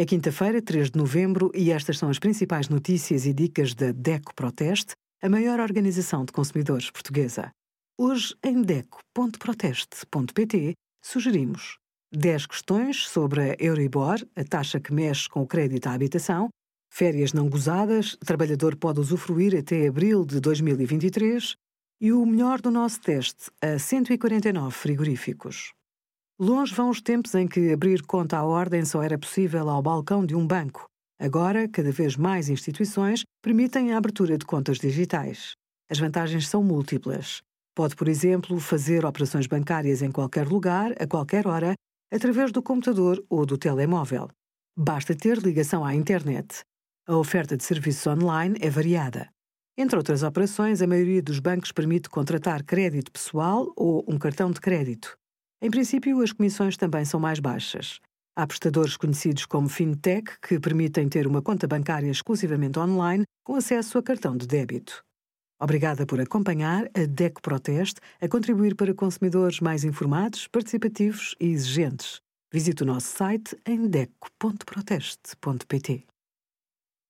É quinta-feira, 3 de novembro, e estas são as principais notícias e dicas da DECO Proteste, a maior organização de consumidores portuguesa. Hoje, em DECO.proteste.pt, sugerimos 10 questões sobre a Euribor, a taxa que mexe com o crédito à habitação, férias não gozadas, trabalhador pode usufruir até abril de 2023 e o melhor do nosso teste, a 149 frigoríficos. Longe vão os tempos em que abrir conta à ordem só era possível ao balcão de um banco. Agora, cada vez mais instituições permitem a abertura de contas digitais. As vantagens são múltiplas. Pode, por exemplo, fazer operações bancárias em qualquer lugar, a qualquer hora, através do computador ou do telemóvel. Basta ter ligação à internet. A oferta de serviços online é variada. Entre outras operações, a maioria dos bancos permite contratar crédito pessoal ou um cartão de crédito. Em princípio, as comissões também são mais baixas. Há prestadores conhecidos como FinTech que permitem ter uma conta bancária exclusivamente online com acesso a cartão de débito. Obrigada por acompanhar a DEC Proteste a contribuir para consumidores mais informados, participativos e exigentes. Visite o nosso site em deco.proteste.pt.